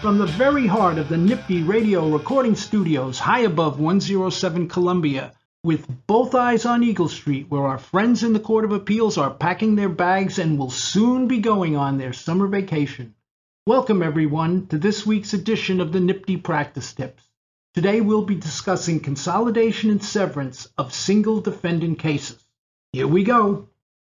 From the very heart of the NYPTI Radio recording studios high above 107 Columbia, with both eyes on Eagle Street, where our friends in the Court of Appeals are packing their bags and will soon be going on their summer vacation. Welcome, everyone, to this week's edition of the NYPTI Practice Tips. Today we'll be discussing consolidation and severance of single defendant cases. Here we go.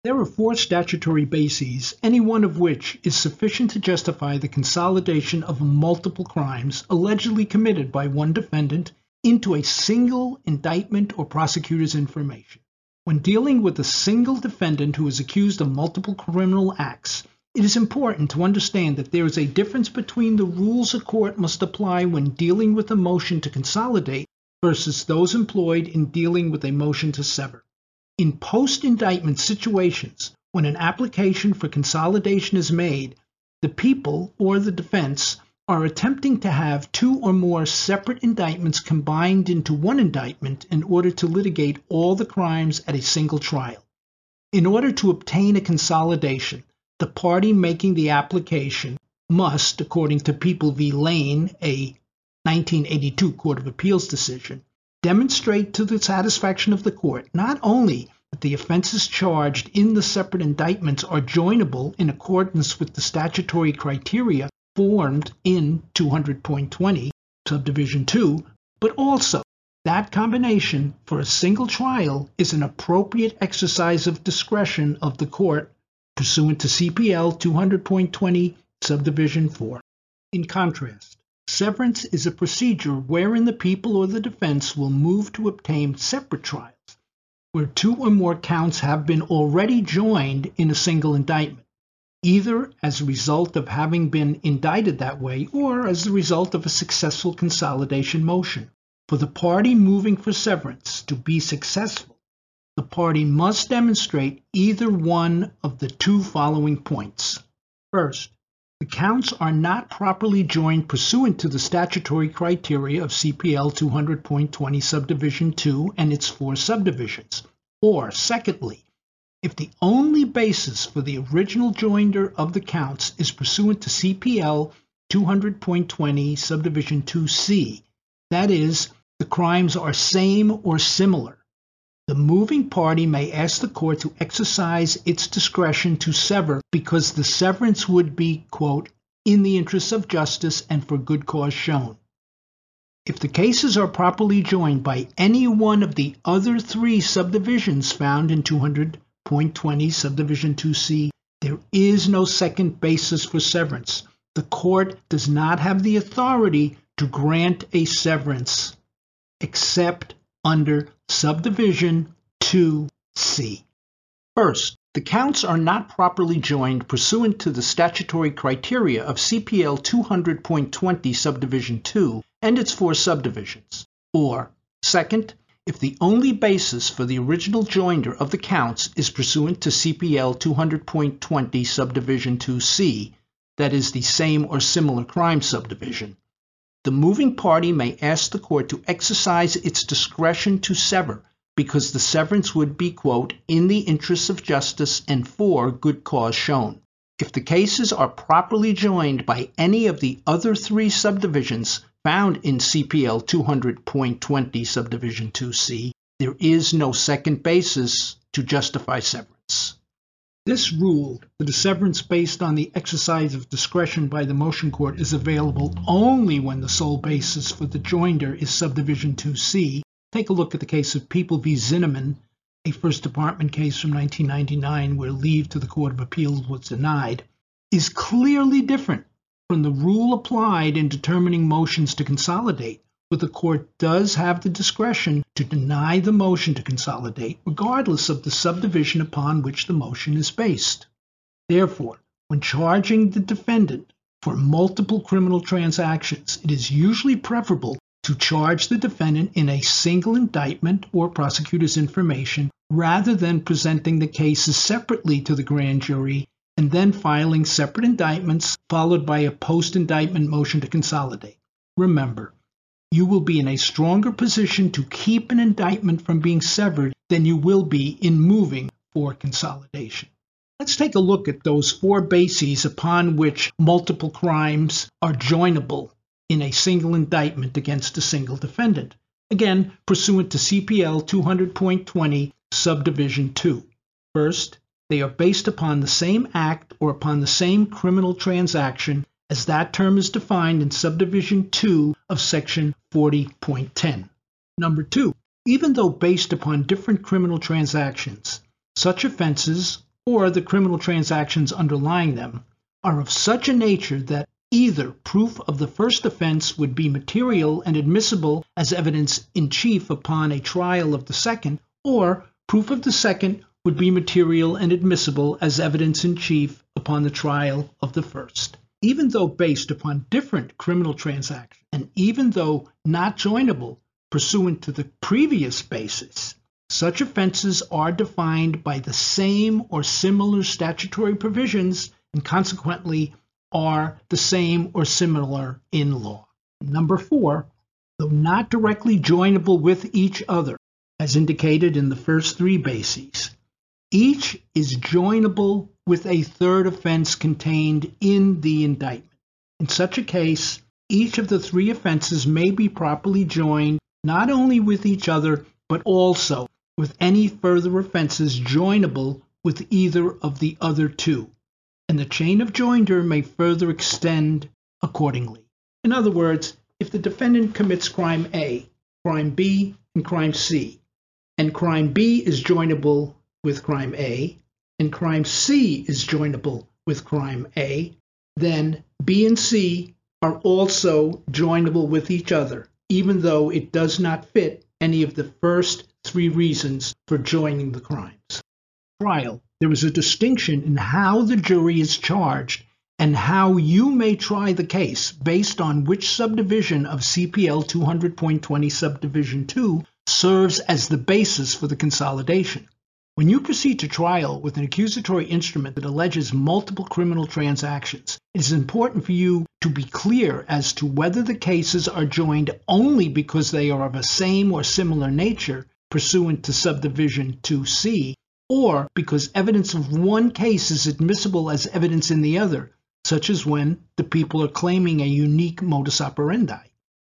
There are four statutory bases, any one of which is sufficient to justify the consolidation of multiple crimes allegedly committed by one defendant into a single indictment or prosecutor's information. When dealing with a single defendant who is accused of multiple criminal acts, it is important to understand that there is a difference between the rules a court must apply when dealing with a motion to consolidate versus those employed in dealing with a motion to sever. In post indictment situations, when an application for consolidation is made, the people or the defense are attempting to have two or more separate indictments combined into one indictment in order to litigate all the crimes at a single trial. In order to obtain a consolidation, the party making the application must, according to People v. Lane, a 1982 Court of Appeals decision, demonstrate to the satisfaction of the court not only that the offenses charged in the separate indictments are joinable in accordance with the statutory criteria formed in 200.20 subdivision 2, but also that combination for a single trial is an appropriate exercise of discretion of the court pursuant to CPL 200.20 subdivision 4. In contrast, Severance is a procedure wherein the people or the defense will move to obtain separate trials, where two or more counts have been already joined in a single indictment, either as a result of having been indicted that way or as the result of a successful consolidation motion. For the party moving for severance to be successful, the party must demonstrate either one of the two following points. First, the counts are not properly joined pursuant to the statutory criteria of CPL 200.20 subdivision 2 and its four subdivisions. Or, secondly, if the only basis for the original joinder of the counts is pursuant to CPL 200.20 subdivision 2C, that is, the crimes are same or similar, the moving party may ask the court to exercise its discretion to sever because the severance would be, quote, in the interests of justice and for good cause shown. If the cases are properly joined by any one of the other three subdivisions found in 200.20 subdivision 2C, there is no second basis for severance. The court does not have the authority to grant a severance except under subdivision 2C. First, the counts are not properly joined pursuant to the statutory criteria of CPL 200.20 subdivision 2 and its four subdivisions. Or, second, if the only basis for the original joinder of the counts is pursuant to CPL 200.20 subdivision 2C, that is the same or similar crime subdivision, the moving party may ask the court to exercise its discretion to sever because the severance would be, quote, in the interests of justice and for good cause shown. If the cases are properly joined by any of the other three subdivisions found in CPL 200.20 subdivision 2C, there is no second basis to justify severance. This rule that a severance based on the exercise of discretion by the motion court is available only when the sole basis for the joinder is subdivision 2C. Take a look at the case of People v. Zinneman, a First Department case from 1999 where leave to the Court of Appeals was denied, is clearly different from the rule applied in determining motions to consolidate but the court does have the discretion to deny the motion to consolidate, regardless of the subdivision upon which the motion is based. Therefore, when charging the defendant for multiple criminal transactions, it is usually preferable to charge the defendant in a single indictment or prosecutor's information rather than presenting the cases separately to the grand jury and then filing separate indictments followed by a post indictment motion to consolidate. Remember, you will be in a stronger position to keep an indictment from being severed than you will be in moving for consolidation. Let's take a look at those four bases upon which multiple crimes are joinable in a single indictment against a single defendant. Again, pursuant to CPL 200.20, subdivision 2. First, they are based upon the same act or upon the same criminal transaction as that term is defined in subdivision 2 of section 40.10. Number 2, even though based upon different criminal transactions, such offenses or the criminal transactions underlying them are of such a nature that either proof of the first offense would be material and admissible as evidence in chief upon a trial of the second, or proof of the second would be material and admissible as evidence in chief upon the trial of the first. Even though based upon different criminal transactions, and even though not joinable pursuant to the previous basis, such offenses are defined by the same or similar statutory provisions and consequently are the same or similar in law. Number four, though not directly joinable with each other, as indicated in the first three bases, each is joinable with a third offense contained in the indictment. In such a case, each of the three offenses may be properly joined not only with each other, but also with any further offenses joinable with either of the other two, and the chain of joinder may further extend accordingly. In other words, if the defendant commits crime A, crime B, and crime C, and crime B is joinable with crime A, and crime C is joinable with crime A, then B and C are also joinable with each other, even though it does not fit any of the first three reasons for joining the crimes. Trial. There is a distinction in how the jury is charged and how you may try the case based on which subdivision of CPL 200.20 subdivision 2 serves as the basis for the consolidation. When you proceed to trial with an accusatory instrument that alleges multiple criminal transactions, it is important for you to be clear as to whether the cases are joined only because they are of a same or similar nature pursuant to subdivision 2C, or because evidence of one case is admissible as evidence in the other, such as when the people are claiming a unique modus operandi.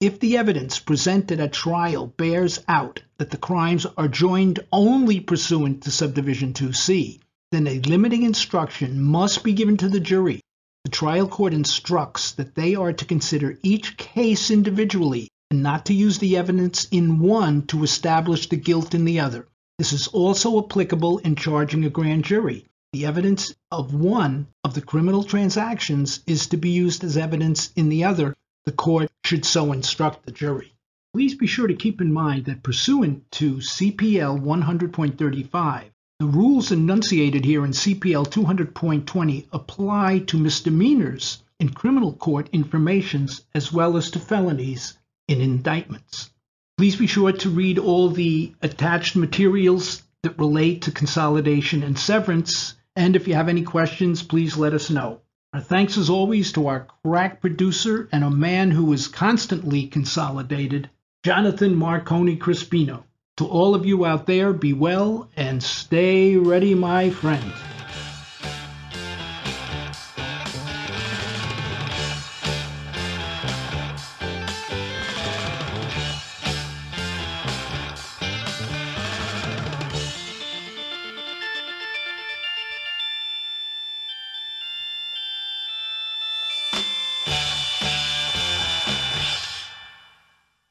If the evidence presented at trial bears out that the crimes are joined only pursuant to subdivision 2C, then a limiting instruction must be given to the jury. The trial court instructs that they are to consider each case individually and not to use the evidence in one to establish the guilt in the other. This is also applicable in charging a grand jury. The evidence of one of the criminal transactions is to be used as evidence in the other. The court should so instruct the jury. Please be sure to keep in mind that pursuant to CPL 100.35, the rules enunciated here in CPL 200.20 apply to misdemeanors in criminal court informations as well as to felonies in indictments. Please be sure to read all the attached materials that relate to consolidation and severance. And if you have any questions, please let us know. Our thanks as always to our crack producer and a man who is constantly consolidated, Jonathan Marconi Crispino. To all of you out there, be well and stay ready, my friends.